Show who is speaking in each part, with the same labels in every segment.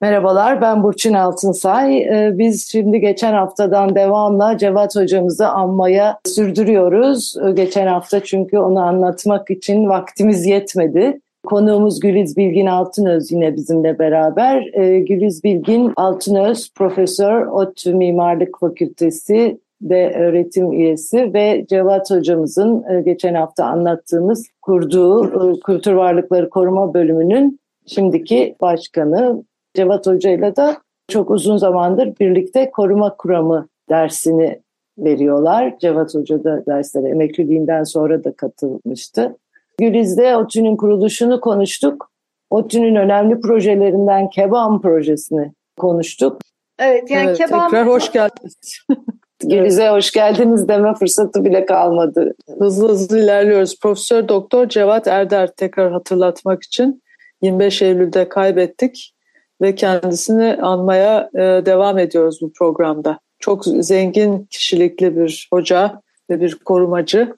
Speaker 1: Merhabalar, ben Burçin Altınsay. Ee, biz şimdi geçen haftadan devamla Cevat hocamızı anmaya sürdürüyoruz. Ee, geçen hafta çünkü onu anlatmak için vaktimiz yetmedi. Konuğumuz Güliz Bilgin Altınöz yine bizimle beraber. Ee, Güliz Bilgin Altınöz, Profesör ODTÜ Mimarlık Fakültesi de öğretim üyesi ve Cevat hocamızın e, geçen hafta anlattığımız kurduğu e, Kültür Varlıkları Koruma Bölümünün şimdiki başkanı Cevat Hoca ile de çok uzun zamandır birlikte koruma kuramı dersini veriyorlar. Cevat Hoca da derslere emekliliğinden sonra da katılmıştı. Güliz'de ODTÜ'nün kuruluşunu konuştuk. ODTÜ'nün önemli projelerinden Kebam projesini konuştuk.
Speaker 2: Evet, yani evet, Kebam... Tekrar hoş geldiniz.
Speaker 1: Güliz'e hoş geldiniz deme fırsatı bile kalmadı.
Speaker 2: Hızlı hızlı ilerliyoruz. Profesör Doktor Cevat Erder tekrar hatırlatmak için 25 Eylül'de kaybettik ve kendisini anmaya e, devam ediyoruz bu programda. Çok zengin kişilikli bir hoca ve bir korumacı.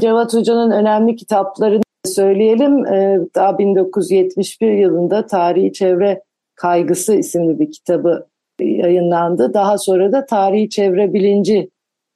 Speaker 1: Cevat Hoca'nın önemli kitaplarını söyleyelim. E, daha 1971 yılında Tarihi Çevre Kaygısı isimli bir kitabı yayınlandı. Daha sonra da Tarihi Çevre Bilinci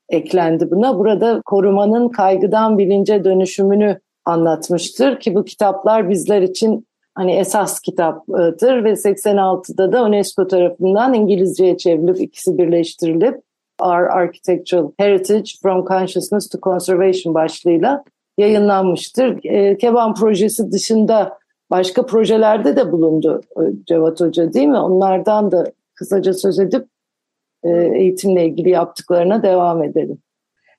Speaker 1: eklendi buna. Burada korumanın kaygıdan bilince dönüşümünü anlatmıştır ki bu kitaplar bizler için hani esas kitaptır ve 86'da da UNESCO tarafından İngilizceye çevrilip ikisi birleştirilip Our Architectural Heritage from Consciousness to Conservation başlığıyla yayınlanmıştır. E, Keban projesi dışında başka projelerde de bulundu e, Cevat Hoca değil mi? Onlardan da kısaca söz edip e, eğitimle ilgili yaptıklarına devam edelim.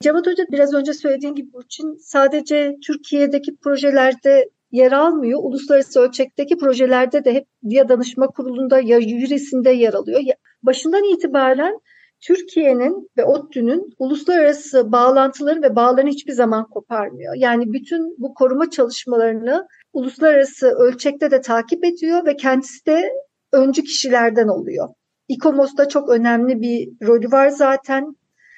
Speaker 3: Cevat Hoca biraz önce söylediğim gibi Burçin sadece Türkiye'deki projelerde yer almıyor. Uluslararası ölçekteki projelerde de hep ya danışma kurulunda ya jürisinde yer alıyor. Başından itibaren Türkiye'nin ve ODTÜ'nün uluslararası bağlantıları ve bağlarını hiçbir zaman koparmıyor. Yani bütün bu koruma çalışmalarını uluslararası ölçekte de takip ediyor ve kendisi de öncü kişilerden oluyor. İKOMOS'ta çok önemli bir rolü var zaten.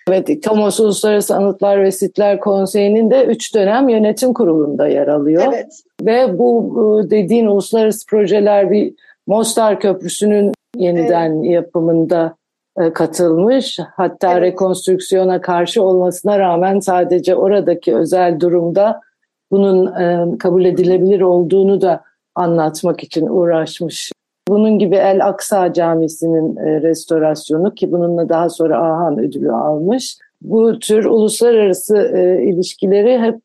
Speaker 1: Evet, Tomos Uluslararası Anıtlar ve Sitler Konseyi'nin de üç dönem yönetim kurulunda yer alıyor. Evet. Ve bu dediğin uluslararası projeler bir Mostar Köprüsü'nün yeniden evet. yapımında e, katılmış. Hatta evet. rekonstrüksiyona karşı olmasına rağmen sadece oradaki özel durumda bunun e, kabul edilebilir olduğunu da anlatmak için uğraşmış bunun gibi El Aksa Camisi'nin e, restorasyonu ki bununla daha sonra Ahan ödülü almış. Bu tür uluslararası e, ilişkileri hep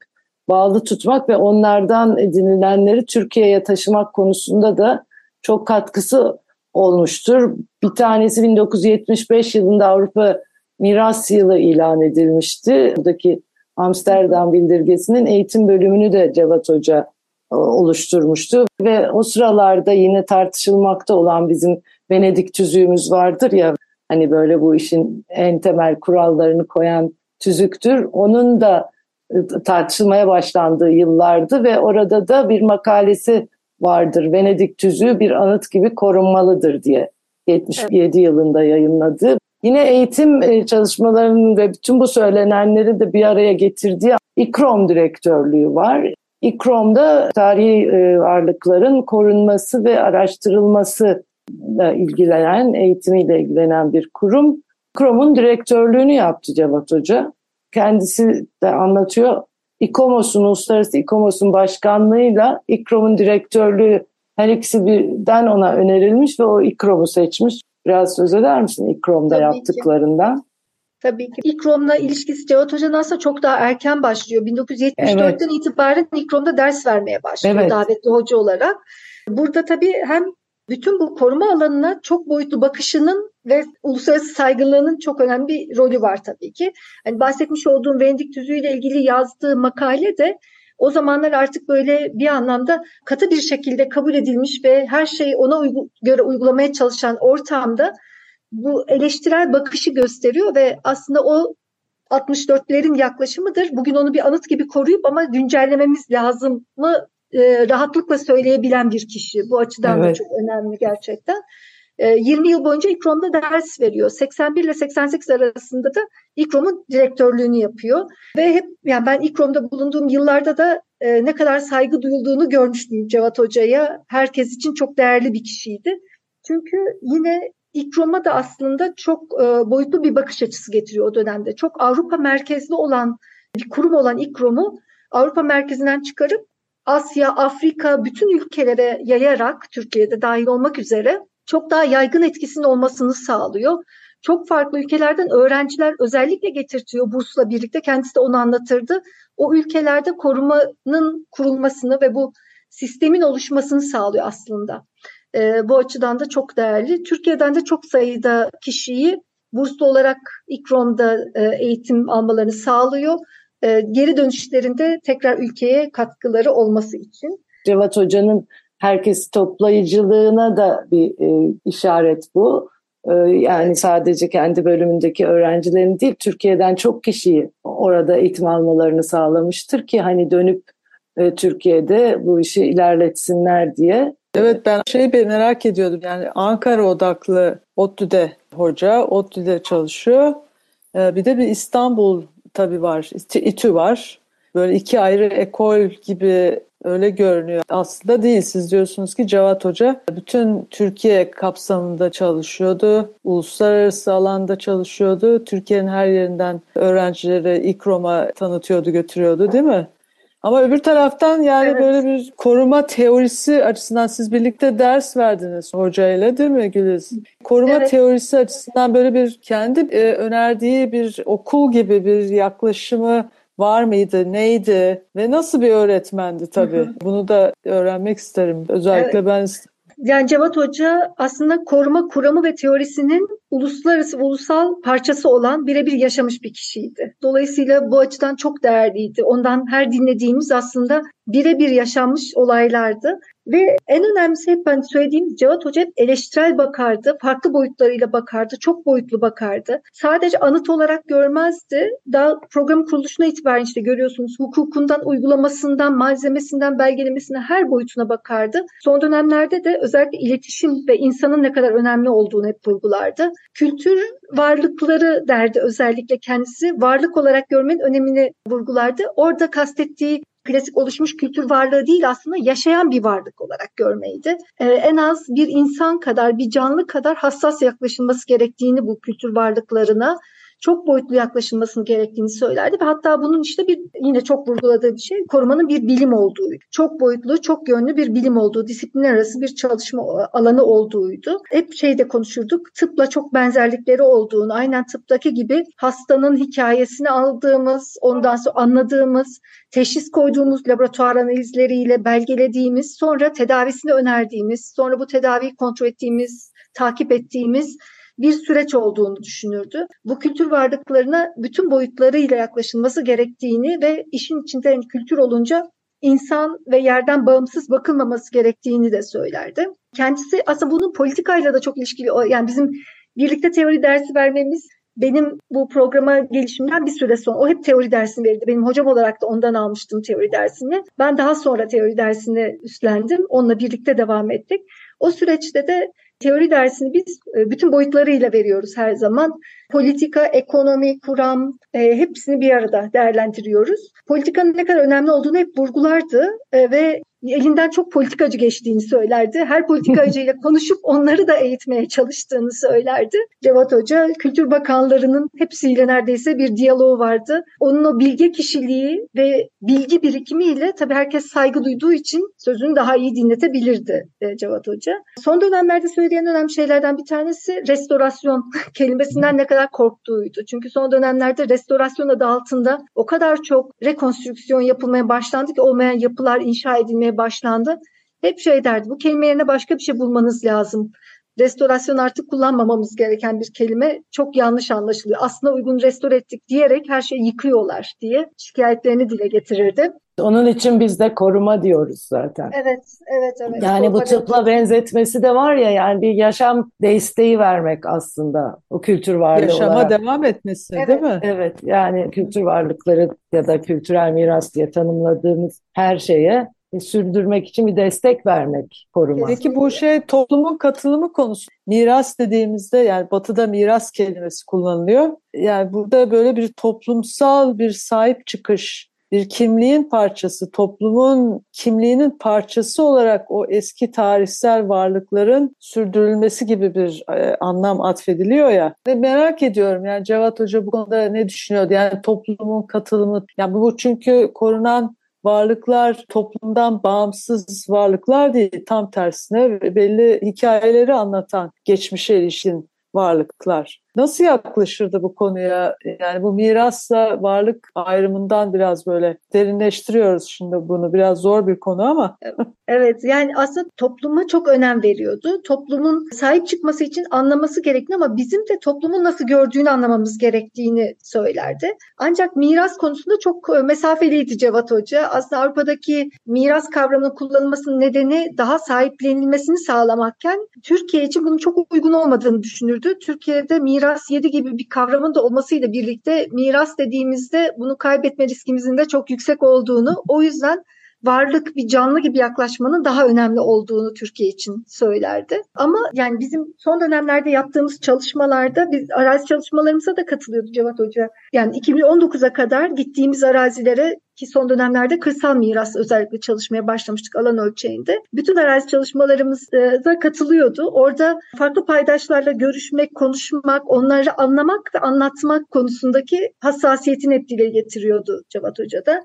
Speaker 1: bağlı tutmak ve onlardan edinilenleri Türkiye'ye taşımak konusunda da çok katkısı olmuştur. Bir tanesi 1975 yılında Avrupa Miras Yılı ilan edilmişti. Buradaki Amsterdam bildirgesinin eğitim bölümünü de Cevat Hoca oluşturmuştu ve o sıralarda yine tartışılmakta olan bizim Venedik tüzüğümüz vardır ya hani böyle bu işin en temel kurallarını koyan tüzüktür. Onun da e, tartışılmaya başlandığı yıllardı ve orada da bir makalesi vardır. Venedik tüzüğü bir anıt gibi korunmalıdır diye 77 evet. yılında yayınladı. Yine eğitim e, çalışmalarının ve bütün bu söylenenleri de bir araya getirdiği İKROM direktörlüğü var. İKROM'da tarihi e, varlıkların korunması ve araştırılması ile ilgilenen, eğitimiyle ilgilenen bir kurum. İKROM'un direktörlüğünü yaptı Cevat Hoca. Kendisi de anlatıyor. İKOMOS'un, Uluslararası İKOMOS'un başkanlığıyla İKROM'un direktörlüğü her ikisi birden ona önerilmiş ve o İKROM'u seçmiş. Biraz söz eder misin İKROM'da Tabii yaptıklarından? Ki.
Speaker 3: Tabii ki. İKROM'la ilişkisi Cevat Hoca'nın aslında çok daha erken başlıyor. 1974'ten evet. itibaren İKROM'da ders vermeye başlıyor evet. davetli hoca olarak. Burada tabii hem bütün bu koruma alanına çok boyutlu bakışının ve uluslararası saygınlığının çok önemli bir rolü var tabii ki. Hani bahsetmiş olduğum Venedik Tüzüğü ile ilgili yazdığı makale de o zamanlar artık böyle bir anlamda katı bir şekilde kabul edilmiş ve her şeyi ona uygu- göre uygulamaya çalışan ortamda bu eleştirel bakışı gösteriyor ve aslında o 64'lerin yaklaşımıdır. Bugün onu bir anıt gibi koruyup ama güncellememiz lazım mı e, rahatlıkla söyleyebilen bir kişi. Bu açıdan evet. da çok önemli gerçekten. 20 e, yıl boyunca İKROM'da ders veriyor. 81 ile 88 arasında da İKROM'un direktörlüğünü yapıyor. Ve hep yani ben İKROM'da bulunduğum yıllarda da e, ne kadar saygı duyulduğunu görmüştüm Cevat Hoca'ya. Herkes için çok değerli bir kişiydi. Çünkü yine İKROM'a da aslında çok e, boyutlu bir bakış açısı getiriyor o dönemde. Çok Avrupa merkezli olan bir kurum olan İKROM'u Avrupa merkezinden çıkarıp Asya, Afrika bütün ülkelere yayarak Türkiye'de dahil olmak üzere çok daha yaygın etkisinin olmasını sağlıyor. Çok farklı ülkelerden öğrenciler özellikle getirtiyor bursla birlikte. Kendisi de onu anlatırdı. O ülkelerde korumanın kurulmasını ve bu sistemin oluşmasını sağlıyor aslında. E, bu açıdan da çok değerli. Türkiye'den de çok sayıda kişiyi burslu olarak İKROM'da e, eğitim almalarını sağlıyor. E, geri dönüşlerinde tekrar ülkeye katkıları olması için.
Speaker 1: Cevat Hoca'nın herkes toplayıcılığına da bir e, işaret bu. E, yani sadece kendi bölümündeki öğrencilerin değil, Türkiye'den çok kişiyi orada eğitim almalarını sağlamıştır ki hani dönüp e, Türkiye'de bu işi ilerletsinler diye.
Speaker 2: Evet ben şey merak ediyordum yani Ankara odaklı ODTÜ'de hoca, ODTÜ'de çalışıyor. E, bir de bir İstanbul tabii var, İTÜ var. Böyle iki ayrı ekol gibi öyle görünüyor. Aslında değil. Siz diyorsunuz ki Cevat Hoca bütün Türkiye kapsamında çalışıyordu. Uluslararası alanda çalışıyordu. Türkiye'nin her yerinden öğrencileri İKROM'a tanıtıyordu, götürüyordu değil mi? Ama öbür taraftan yani evet. böyle bir koruma teorisi açısından siz birlikte ders verdiniz hocayla değil mi Güliz? Koruma evet. teorisi açısından böyle bir kendi e, önerdiği bir okul gibi bir yaklaşımı var mıydı, neydi ve nasıl bir öğretmendi tabii. Hı hı. Bunu da öğrenmek isterim. Özellikle evet. ben
Speaker 3: yani Cevat Hoca aslında koruma kuramı ve teorisinin uluslararası ulusal parçası olan birebir yaşamış bir kişiydi. Dolayısıyla bu açıdan çok değerliydi. Ondan her dinlediğimiz aslında birebir yaşanmış olaylardı. Ve en önemlisi hep ben söylediğim Cevat Hoca hep eleştirel bakardı. Farklı boyutlarıyla bakardı. Çok boyutlu bakardı. Sadece anıt olarak görmezdi. Daha program kuruluşuna itibaren işte görüyorsunuz hukukundan, uygulamasından, malzemesinden, belgelemesine her boyutuna bakardı. Son dönemlerde de özellikle iletişim ve insanın ne kadar önemli olduğunu hep vurgulardı. Kültür varlıkları derdi özellikle kendisi. Varlık olarak görmenin önemini vurgulardı. Orada kastettiği klasik oluşmuş kültür varlığı değil aslında yaşayan bir varlık olarak görmeydi. Ee, en az bir insan kadar, bir canlı kadar hassas yaklaşılması gerektiğini bu kültür varlıklarına çok boyutlu yaklaşılmasını gerektiğini söylerdi ve hatta bunun işte bir yine çok vurguladığı bir şey korumanın bir bilim olduğu, çok boyutlu, çok yönlü bir bilim olduğu, disiplinler arası bir çalışma alanı olduğuydu. Hep şeyde konuşurduk, tıpla çok benzerlikleri olduğunu, aynen tıptaki gibi hastanın hikayesini aldığımız, ondan sonra anladığımız, teşhis koyduğumuz laboratuvar analizleriyle belgelediğimiz, sonra tedavisini önerdiğimiz, sonra bu tedaviyi kontrol ettiğimiz, takip ettiğimiz bir süreç olduğunu düşünürdü. Bu kültür varlıklarına bütün boyutlarıyla yaklaşılması gerektiğini ve işin içinde yani kültür olunca insan ve yerden bağımsız bakılmaması gerektiğini de söylerdi. Kendisi aslında bunun politikayla da çok ilişkili yani bizim birlikte teori dersi vermemiz benim bu programa gelişimden bir süre sonra o hep teori dersini verirdi. Benim hocam olarak da ondan almıştım teori dersini. Ben daha sonra teori dersini üstlendim. Onunla birlikte devam ettik. O süreçte de Teori dersini biz e, bütün boyutlarıyla veriyoruz her zaman. Politika, ekonomi, kuram e, hepsini bir arada değerlendiriyoruz. Politikanın ne kadar önemli olduğunu hep vurgulardı e, ve elinden çok politikacı geçtiğini söylerdi. Her politikacıyla konuşup onları da eğitmeye çalıştığını söylerdi. Cevat Hoca Kültür Bakanlarının hepsiyle neredeyse bir diyaloğu vardı. Onun o bilge kişiliği ve bilgi birikimiyle tabii herkes saygı duyduğu için sözünü daha iyi dinletebilirdi e, Cevat Hoca. Son dönemlerde söylediğin önemli şeylerden bir tanesi restorasyon kelimesinden ne kadar korktuğuydu. Çünkü son dönemlerde restorasyon adı altında o kadar çok rekonstrüksiyon yapılmaya başlandı ki olmayan yapılar inşa edilmeye başlandı. Hep şey derdi bu kelime yerine başka bir şey bulmanız lazım. restorasyon artık kullanmamamız gereken bir kelime çok yanlış anlaşılıyor. Aslında uygun restore ettik diyerek her şeyi yıkıyorlar diye şikayetlerini dile getirirdi.
Speaker 1: Onun için biz de koruma diyoruz zaten.
Speaker 3: Evet, evet, evet.
Speaker 1: Yani bu tıpla benzetmesi de var ya yani bir yaşam desteği vermek aslında o kültür varlığı
Speaker 2: Yaşama
Speaker 1: olarak.
Speaker 2: devam etmesi
Speaker 3: Evet.
Speaker 2: değil mi?
Speaker 1: Evet yani kültür varlıkları ya da kültürel miras diye tanımladığımız her şeye sürdürmek için bir destek vermek koruma.
Speaker 2: Peki bu şey toplumun katılımı konusu. Miras dediğimizde yani batıda miras kelimesi kullanılıyor. Yani burada böyle bir toplumsal bir sahip çıkış, bir kimliğin parçası, toplumun kimliğinin parçası olarak o eski tarihsel varlıkların sürdürülmesi gibi bir e, anlam atfediliyor ya. Ve merak ediyorum yani Cevat Hoca bu konuda ne düşünüyordu? Yani toplumun katılımı, yani bu çünkü korunan varlıklar toplumdan bağımsız varlıklar değil. Tam tersine belli hikayeleri anlatan geçmişe ilişkin varlıklar. Nasıl yaklaşırdı bu konuya? Yani bu mirasla varlık ayrımından biraz böyle derinleştiriyoruz şimdi bunu. Biraz zor bir konu ama.
Speaker 3: Evet yani aslında topluma çok önem veriyordu. Toplumun sahip çıkması için anlaması gerektiğini ama bizim de toplumun nasıl gördüğünü anlamamız gerektiğini söylerdi. Ancak miras konusunda çok e, mesafeliydi Cevat Hoca. Aslında Avrupa'daki miras kavramının kullanılmasının nedeni daha sahiplenilmesini sağlamakken Türkiye için bunun çok uygun olmadığını düşünürdü. Türkiye'de miras yedi gibi bir kavramın da olmasıyla birlikte miras dediğimizde bunu kaybetme riskimizin de çok yüksek olduğunu o yüzden varlık bir canlı gibi yaklaşmanın daha önemli olduğunu Türkiye için söylerdi. Ama yani bizim son dönemlerde yaptığımız çalışmalarda biz arazi çalışmalarımıza da katılıyordu Cevat Hoca. Yani 2019'a kadar gittiğimiz arazilere ki son dönemlerde kırsal miras özellikle çalışmaya başlamıştık alan ölçeğinde. Bütün arazi çalışmalarımıza katılıyordu. Orada farklı paydaşlarla görüşmek, konuşmak, onları anlamak ve anlatmak konusundaki hassasiyetini hep dile getiriyordu Cevat Hoca da.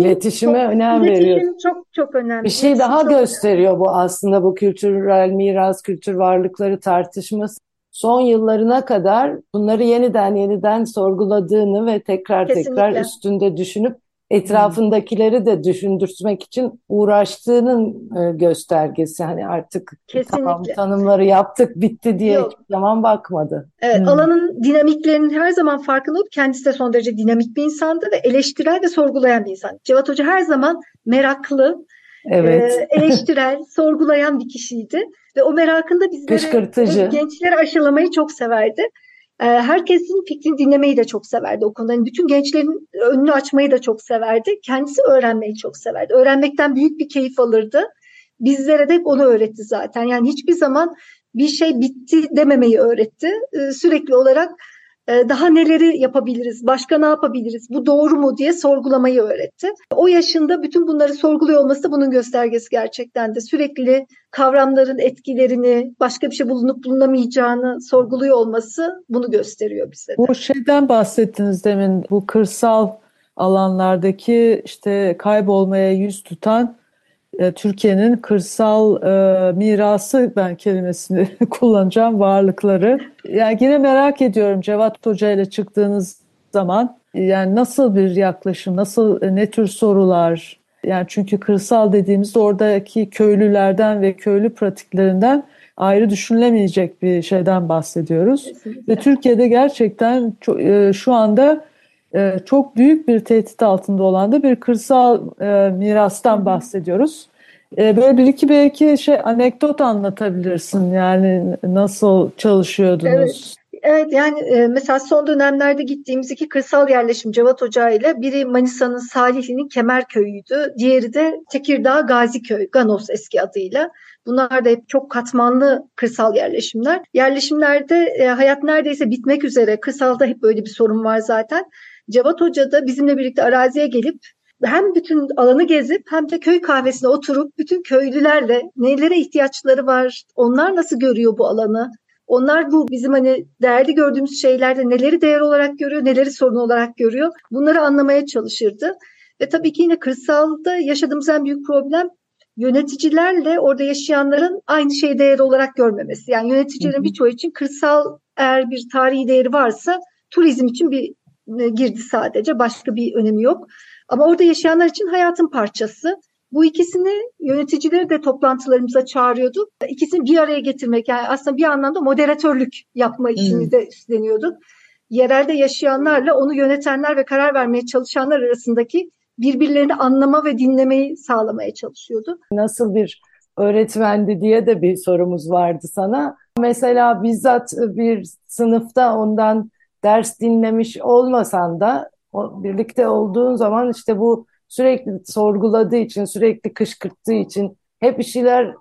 Speaker 1: İletişime
Speaker 3: Çok-
Speaker 1: önem
Speaker 3: iletişim
Speaker 1: veriyor.
Speaker 3: çok çok önemli.
Speaker 1: Bir şey
Speaker 3: İletişim
Speaker 1: daha gösteriyor bu aslında bu kültürel miras, kültür varlıkları tartışması. Son yıllarına kadar bunları yeniden yeniden sorguladığını ve tekrar tekrar
Speaker 3: Kesinlikle.
Speaker 1: üstünde düşünüp etrafındakileri de düşündürtmek için uğraştığının e, göstergesi. Hani artık tamam
Speaker 3: Kesinlikle.
Speaker 1: tanımları yaptık bitti diye
Speaker 3: Yok.
Speaker 1: hiçbir zaman bakmadı.
Speaker 3: Evet,
Speaker 2: Hmm.
Speaker 3: alanın dinamiklerinin her zaman farkında olup kendisi de son derece dinamik bir insandı ve eleştirel ve sorgulayan bir insan. Cevat Hoca her zaman meraklı,
Speaker 1: Evet.
Speaker 3: e, eleştirel, sorgulayan bir kişiydi ve o merakında bizleri
Speaker 1: Kışkırtıcı.
Speaker 3: gençleri aşılamayı çok severdi. E, herkesin fikrini dinlemeyi de çok severdi o konuda. Yani bütün gençlerin önünü açmayı da çok severdi. Kendisi öğrenmeyi çok severdi. Öğrenmekten büyük bir keyif alırdı. Bizlere de hep onu öğretti zaten. Yani hiçbir zaman bir şey bitti dememeyi öğretti. E, sürekli olarak daha neleri yapabiliriz, başka ne yapabiliriz, bu doğru mu diye sorgulamayı öğretti. O yaşında bütün bunları sorguluyor olması da bunun göstergesi gerçekten de. Sürekli kavramların etkilerini, başka bir şey bulunup bulunamayacağını sorguluyor olması bunu gösteriyor bize de.
Speaker 2: Bu şeyden bahsettiniz demin bu kırsal alanlardaki işte kaybolmaya yüz tutan e, Türkiye'nin kırsal e, mirası ben kelimesini kullanacağım varlıkları. Yani yine merak ediyorum Cevat Hoca ile çıktığınız zaman yani nasıl bir yaklaşım, nasıl ne tür sorular? Yani çünkü kırsal dediğimizde oradaki köylülerden ve köylü pratiklerinden ayrı düşünülemeyecek bir şeyden bahsediyoruz.
Speaker 3: Kesinlikle.
Speaker 2: Ve Türkiye'de gerçekten e, şu anda e, çok büyük bir tehdit altında olan da bir kırsal e, mirastan bahsediyoruz. E, Böyle bir iki belki şey anekdot anlatabilirsin yani nasıl çalışıyordunuz?
Speaker 3: Evet. Evet yani mesela son dönemlerde gittiğimiz iki kırsal yerleşim Cevat Hoca ile biri Manisa'nın Salihli'nin Kemerköy'üydü. Diğeri de Tekirdağ Gaziköy, Ganos eski adıyla. Bunlar da hep çok katmanlı kırsal yerleşimler. Yerleşimlerde hayat neredeyse bitmek üzere. Kırsalda hep böyle bir sorun var zaten. Cevat Hoca da bizimle birlikte araziye gelip hem bütün alanı gezip hem de köy kahvesine oturup bütün köylülerle nelere ihtiyaçları var, onlar nasıl görüyor bu alanı, onlar bu bizim hani değerli gördüğümüz şeylerde neleri değer olarak görüyor, neleri sorun olarak görüyor. Bunları anlamaya çalışırdı. Ve tabii ki yine kırsalda yaşadığımız en büyük problem yöneticilerle orada yaşayanların aynı şeyi değer olarak görmemesi. Yani yöneticilerin birçoğu için kırsal eğer bir tarihi değeri varsa turizm için bir girdi sadece. Başka bir önemi yok. Ama orada yaşayanlar için hayatın parçası. Bu ikisini yöneticileri de toplantılarımıza çağırıyorduk. İkisini bir araya getirmek yani aslında bir anlamda moderatörlük yapma işini hmm. de üstleniyorduk. Yerelde yaşayanlarla onu yönetenler ve karar vermeye çalışanlar arasındaki birbirlerini anlama ve dinlemeyi sağlamaya çalışıyordu.
Speaker 1: Nasıl bir öğretmendi diye de bir sorumuz vardı sana. Mesela bizzat bir sınıfta ondan ders dinlemiş olmasan da o, birlikte olduğun zaman işte bu sürekli sorguladığı için, sürekli kışkırttığı için hep bir şeyler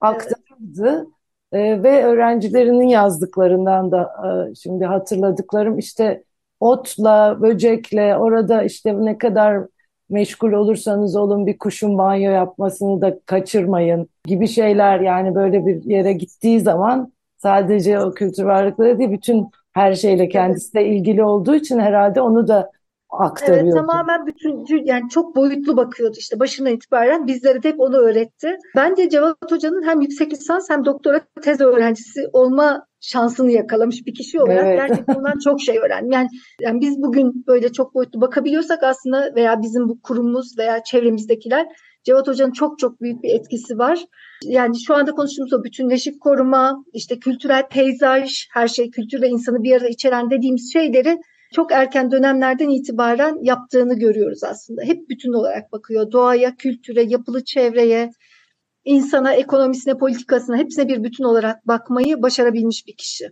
Speaker 1: aktarırdı. Evet. E, ve öğrencilerinin yazdıklarından da e, şimdi hatırladıklarım işte otla, böcekle orada işte ne kadar meşgul olursanız olun bir kuşun banyo yapmasını da kaçırmayın gibi şeyler yani böyle bir yere gittiği zaman sadece o kültür varlıkları değil bütün her şeyle kendisi de ilgili olduğu için herhalde onu da aktarıyordu. Evet,
Speaker 3: tamamen bütün yani çok boyutlu bakıyordu işte başından itibaren bizlere de hep onu öğretti. Bence Cevat Hoca'nın hem yüksek lisans hem doktora tez öğrencisi olma şansını yakalamış bir kişi olarak evet. gerçekten ondan çok şey öğrendim. Yani, yani biz bugün böyle çok boyutlu bakabiliyorsak aslında veya bizim bu kurumumuz veya çevremizdekiler Cevat Hoca'nın çok çok büyük bir etkisi var. Yani şu anda konuştuğumuz o bütünleşik koruma, işte kültürel peyzaj, her şey kültür ve insanı bir arada içeren dediğimiz şeyleri çok erken dönemlerden itibaren yaptığını görüyoruz aslında. Hep bütün olarak bakıyor. Doğaya, kültüre, yapılı çevreye, insana, ekonomisine, politikasına hepsine bir bütün olarak bakmayı başarabilmiş bir kişi.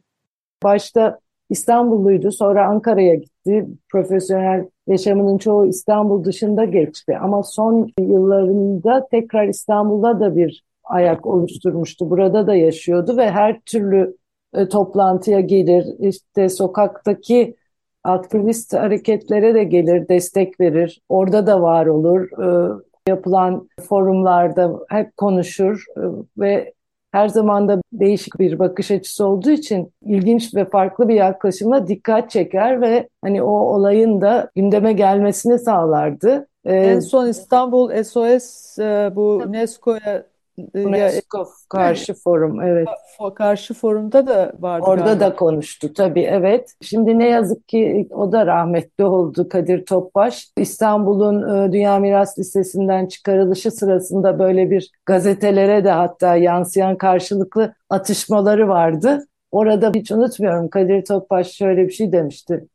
Speaker 1: Başta İstanbulluydu, sonra Ankara'ya gitti. Profesyonel yaşamının çoğu İstanbul dışında geçti. Ama son yıllarında tekrar İstanbul'da da bir ayak oluşturmuştu. Burada da yaşıyordu ve her türlü e, toplantıya gelir. İşte sokaktaki aktivist hareketlere de gelir, destek verir. Orada da var olur. E, yapılan forumlarda hep konuşur e, ve her zaman da değişik bir bakış açısı olduğu için ilginç ve farklı bir yaklaşımla dikkat çeker ve hani o olayın da gündeme gelmesini sağlardı.
Speaker 2: En son İstanbul SOS e, bu UNESCO'ya
Speaker 1: UNESCO karşı forum evet.
Speaker 2: Karşı forumda da vardı.
Speaker 1: Orada galiba. da konuştu tabii evet. Şimdi ne yazık ki o da rahmetli oldu Kadir Topbaş. İstanbul'un e, Dünya Miras Listesi'nden çıkarılışı sırasında böyle bir gazetelere de hatta yansıyan karşılıklı atışmaları vardı. Orada hiç unutmuyorum Kadir Topbaş şöyle bir şey demişti.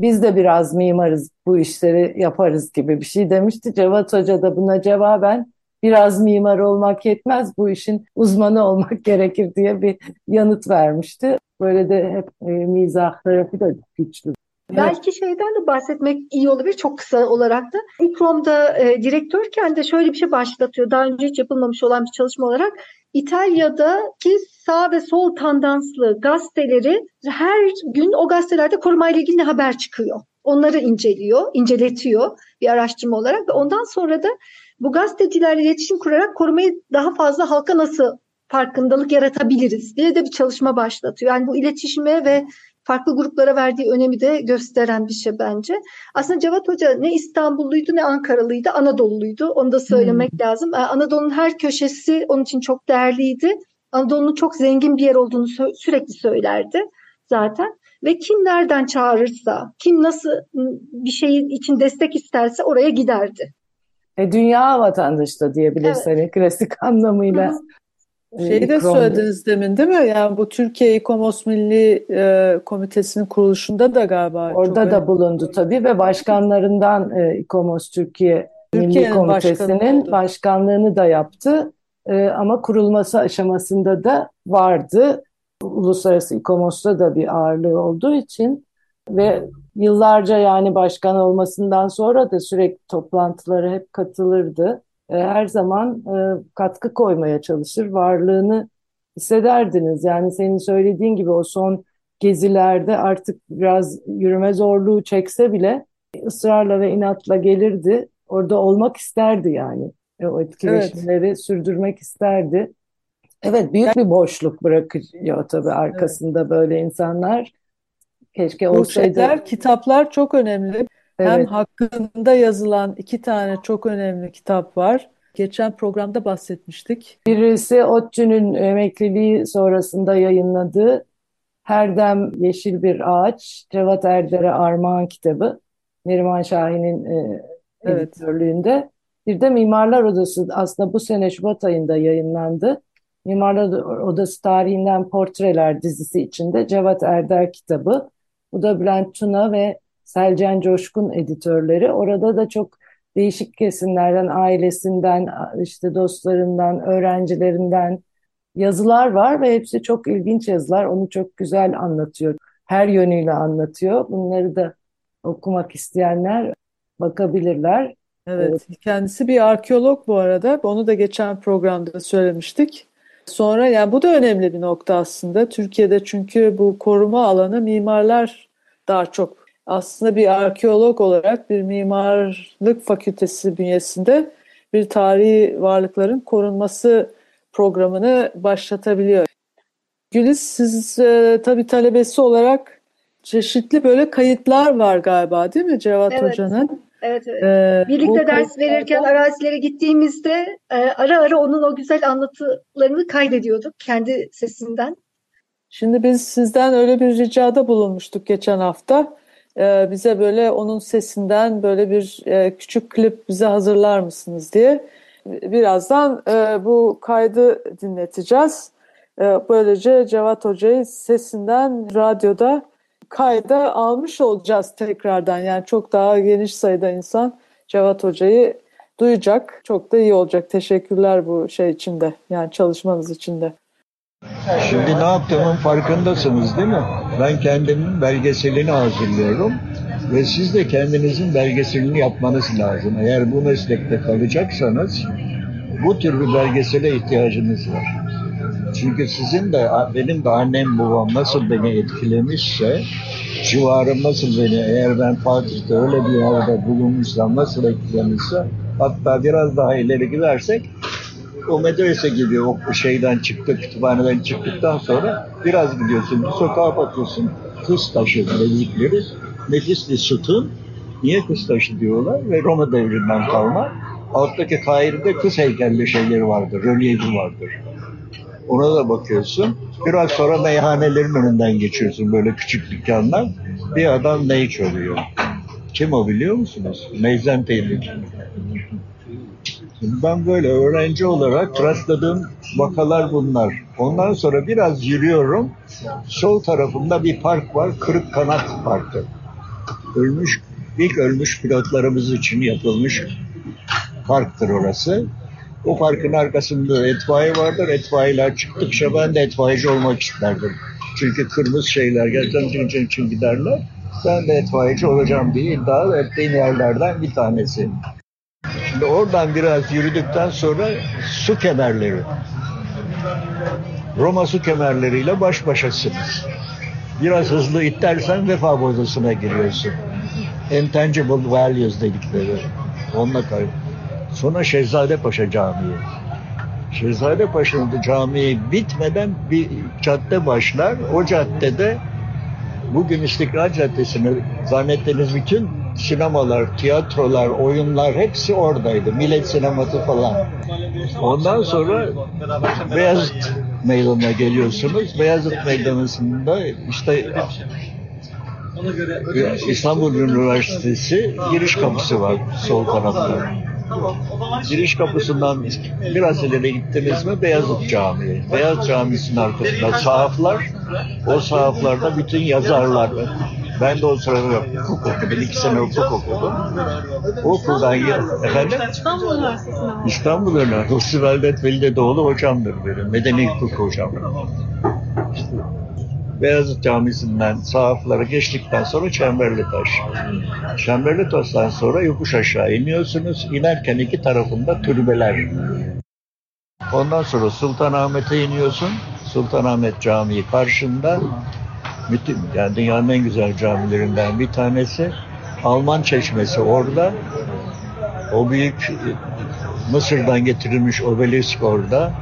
Speaker 1: Biz de biraz mimarız bu işleri yaparız gibi bir şey demişti. Cevat Hoca da buna cevaben biraz mimar olmak yetmez bu işin uzmanı olmak gerekir diye bir yanıt vermişti. Böyle de hep e, mizah tarafı da güçlü.
Speaker 3: Belki şeyden de bahsetmek iyi olabilir çok kısa olarak da. İkrom'da e, direktörken de şöyle bir şey başlatıyor. Daha önce hiç yapılmamış olan bir çalışma olarak. İtalya'daki sağ ve sol tandanslı gazeteleri her gün o gazetelerde korumayla ilgili haber çıkıyor. Onları inceliyor, inceletiyor bir araştırma olarak ve ondan sonra da bu gazetecilerle iletişim kurarak korumayı daha fazla halka nasıl farkındalık yaratabiliriz diye de bir çalışma başlatıyor. Yani bu iletişime ve farklı gruplara verdiği önemi de gösteren bir şey bence. Aslında Cevat Hoca ne İstanbulluydu ne Ankaralıydı, Anadolu'luydu. Onu da söylemek hmm. lazım. Anadolu'nun her köşesi onun için çok değerliydi. Anadolu'nun çok zengin bir yer olduğunu sü- sürekli söylerdi zaten. Ve kim nereden çağırırsa, kim nasıl bir şeyin için destek isterse oraya giderdi.
Speaker 1: E, dünya vatandaşı da diyebiliriz evet. hani klasik anlamıyla.
Speaker 2: E, Şeyi de söylediniz demin değil mi? Yani bu Türkiye İKOMOS Milli e, Komitesi'nin kuruluşunda da galiba.
Speaker 1: Orada da bulundu tabii ve başkanlarından e, İKOMOS Türkiye Milli Komitesi'nin başkanlığını da yaptı. E, ama kurulması aşamasında da vardı. Uluslararası İKOMOS'ta da bir ağırlığı olduğu için ve yıllarca yani başkan olmasından sonra da sürekli toplantılara hep katılırdı. E, her zaman e, katkı koymaya çalışır, varlığını hissederdiniz. Yani senin söylediğin gibi o son gezilerde artık biraz yürüme zorluğu çekse bile ısrarla ve inatla gelirdi. Orada olmak isterdi yani. E, o etkileşimleri evet. sürdürmek isterdi. Evet büyük bir boşluk bırakıyor tabii arkasında evet. böyle insanlar. Keşke olsaydı.
Speaker 2: Şeyler, kitaplar çok önemli. Evet. Hem hakkında yazılan iki tane çok önemli kitap var. Geçen programda bahsetmiştik.
Speaker 1: Birisi ODTÜ'nün emekliliği sonrasında yayınladığı Herdem Yeşil Bir Ağaç, Cevat Erder'e Armağan kitabı. Neriman Şahin'in e, evet. editörlüğünde. Bir de Mimarlar Odası aslında bu sene Şubat ayında yayınlandı. Mimarlar Odası tarihinden portreler dizisi içinde Cevat Erder kitabı. Bu da Bülent Tuna ve Selcan Coşkun editörleri. Orada da çok değişik kesimlerden, ailesinden, işte dostlarından, öğrencilerinden yazılar var ve hepsi çok ilginç yazılar. Onu çok güzel anlatıyor. Her yönüyle anlatıyor. Bunları da okumak isteyenler bakabilirler.
Speaker 2: Evet, kendisi bir arkeolog bu arada. Onu da geçen programda söylemiştik. Sonra yani bu da önemli bir nokta aslında. Türkiye'de çünkü bu koruma alanı mimarlar daha çok aslında bir arkeolog olarak bir mimarlık fakültesi bünyesinde bir tarihi varlıkların korunması programını başlatabiliyor. Güliz siz e, tabii talebesi olarak çeşitli böyle kayıtlar var galiba değil mi Cevat
Speaker 3: evet.
Speaker 2: Hoca'nın?
Speaker 3: Evet, evet. Ee, Birlikte ders verirken arazilere gittiğimizde e, ara ara onun o güzel anlatılarını kaydediyorduk kendi sesinden.
Speaker 2: Şimdi biz sizden öyle bir ricada bulunmuştuk geçen hafta. Ee, bize böyle onun sesinden böyle bir e, küçük klip bize hazırlar mısınız diye. Birazdan e, bu kaydı dinleteceğiz. E, böylece Cevat Hoca'yı sesinden radyoda kayda almış olacağız tekrardan. Yani çok daha geniş sayıda insan Cevat Hoca'yı duyacak. Çok da iyi olacak. Teşekkürler bu şey içinde. Yani çalışmanız içinde.
Speaker 4: Şimdi ne yaptığımın farkındasınız değil mi? Ben kendimin belgeselini hazırlıyorum ve siz de kendinizin belgeselini yapmanız lazım. Eğer bu meslekte kalacaksanız bu tür bir belgesele ihtiyacınız var. Çünkü sizin de benim de annem babam nasıl beni etkilemişse civarım nasıl beni eğer ben Fatih'te öyle bir yerde bulunmuşsam nasıl etkilemişse hatta biraz daha ileri gidersek o medrese gibi o şeyden çıktı, kütüphaneden çıktıktan sonra biraz gidiyorsun, bir sokağa bakıyorsun. Kız taşı dedikleri nefisli sütun. Niye kız taşı diyorlar? Ve Roma devrinden kalma. Alttaki Kahire'de kız heykelli şeyleri vardır, rölyefi vardır. Ona da bakıyorsun. Biraz sonra meyhanelerin önünden geçiyorsun böyle küçük dükkanlar. Bir adam ney çalıyor. Kim o biliyor musunuz? Meyzen Teylik. Ben böyle öğrenci olarak rastladığım vakalar bunlar. Ondan sonra biraz yürüyorum. Sol tarafımda bir park var. Kırık Kanat Parkı. Ölmüş, ilk ölmüş pilotlarımız için yapılmış parktır orası. O parkın arkasında etfaiye vardır. Etfaiyeler çıktıkça ben de etfaiyeci olmak isterdim. Çünkü kırmızı şeyler gerçekten için, için giderler. Ben de etfaiyeci olacağım diye iddia ettiğim yerlerden bir tanesi. Şimdi oradan biraz yürüdükten sonra su kemerleri. Roma su kemerleriyle baş başasınız. Biraz hızlı itersen vefa bozusuna giriyorsun. Intangible values dedikleri. Onunla kayıp. Sonra Şehzadepaşa Camii. Şehzadepaşa'nın camii bitmeden bir cadde başlar. O caddede bugün İstiklal Caddesi'ni zannettiğiniz bütün sinemalar, tiyatrolar, oyunlar hepsi oradaydı. Millet sineması falan. Ondan sonra Beyazıt Meydanı'na geliyorsunuz. Beyazıt Meydanı'nda işte İstanbul Üniversitesi giriş kapısı var sol tarafta. Giriş kapısından biraz ileri gittiniz mi Beyazıt Camii. Beyaz Camisi'nin arkasında sahaflar. O sahaflarda bütün yazarlar. Ben de o sırada hukuk okudum. İki sene hukuk okudum. Okuldan efendim? İstanbul Üniversitesi'nde İstanbul Üniversitesi. Hüsnü Veldet Velideoğlu hocamdır benim. Medeni hukuk hocam. İşte Beyazıt Camisi'nden sahaflara geçtikten sonra Çemberlitaş. Çemberlitaş'tan sonra yokuş aşağı iniyorsunuz. İnerken iki tarafında türbeler. Ondan sonra Sultanahmet'e iniyorsun. Sultanahmet Camii karşında. Yani dünyanın en güzel camilerinden bir tanesi. Alman Çeşmesi orada. O büyük Mısır'dan getirilmiş obelisk orada.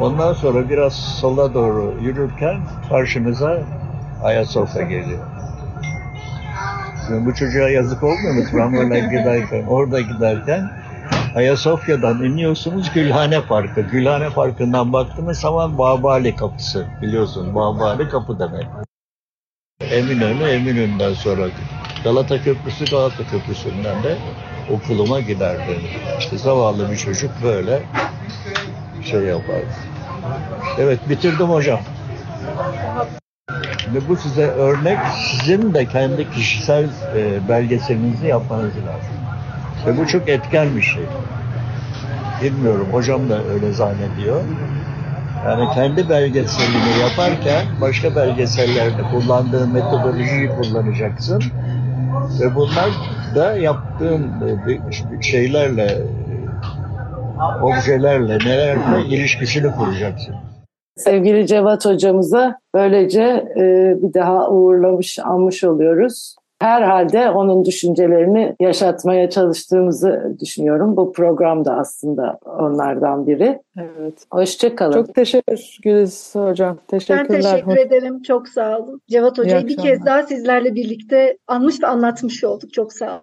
Speaker 4: Ondan sonra biraz sola doğru yürürken karşınıza Ayasofya geliyor. Şimdi bu çocuğa yazık olmuyor mu tramvayla giderken, orada giderken Ayasofya'dan iniyorsunuz Gülhane Parkı. Gülhane Parkı'ndan baktığınız zaman Babali Kapısı. Biliyorsun Babali Kapı demek. Eminönü, Eminönü'nden sonra Galata Köprüsü, Galata Köprüsü'nden de okuluma giderdi. İşte zavallı bir çocuk böyle şey yapardı. Evet bitirdim hocam. Ve bu size örnek, sizin de kendi kişisel e, belgeselinizi yapmanız lazım. Ve bu çok etken bir şey. Bilmiyorum, hocam da öyle zannediyor. Yani kendi belgeselini yaparken başka belgesellerde kullandığın metodolojiyi kullanacaksın. Ve bunlar da yaptığın e, şeylerle, objelerle, nelerle ilişkisini kuracaksın.
Speaker 1: Sevgili Cevat hocamıza böylece e, bir daha uğurlamış, almış oluyoruz. Herhalde onun düşüncelerini yaşatmaya çalıştığımızı düşünüyorum. Bu program da aslında onlardan biri.
Speaker 2: Evet.
Speaker 1: Hoşçakalın.
Speaker 2: Çok teşekkür Güliz hocam. Teşekkürler.
Speaker 3: Ben teşekkür ederim. Çok sağ olun. Cevat Hoca'yı bir kez daha sizlerle birlikte anmış ve anlatmış olduk. Çok sağ olun.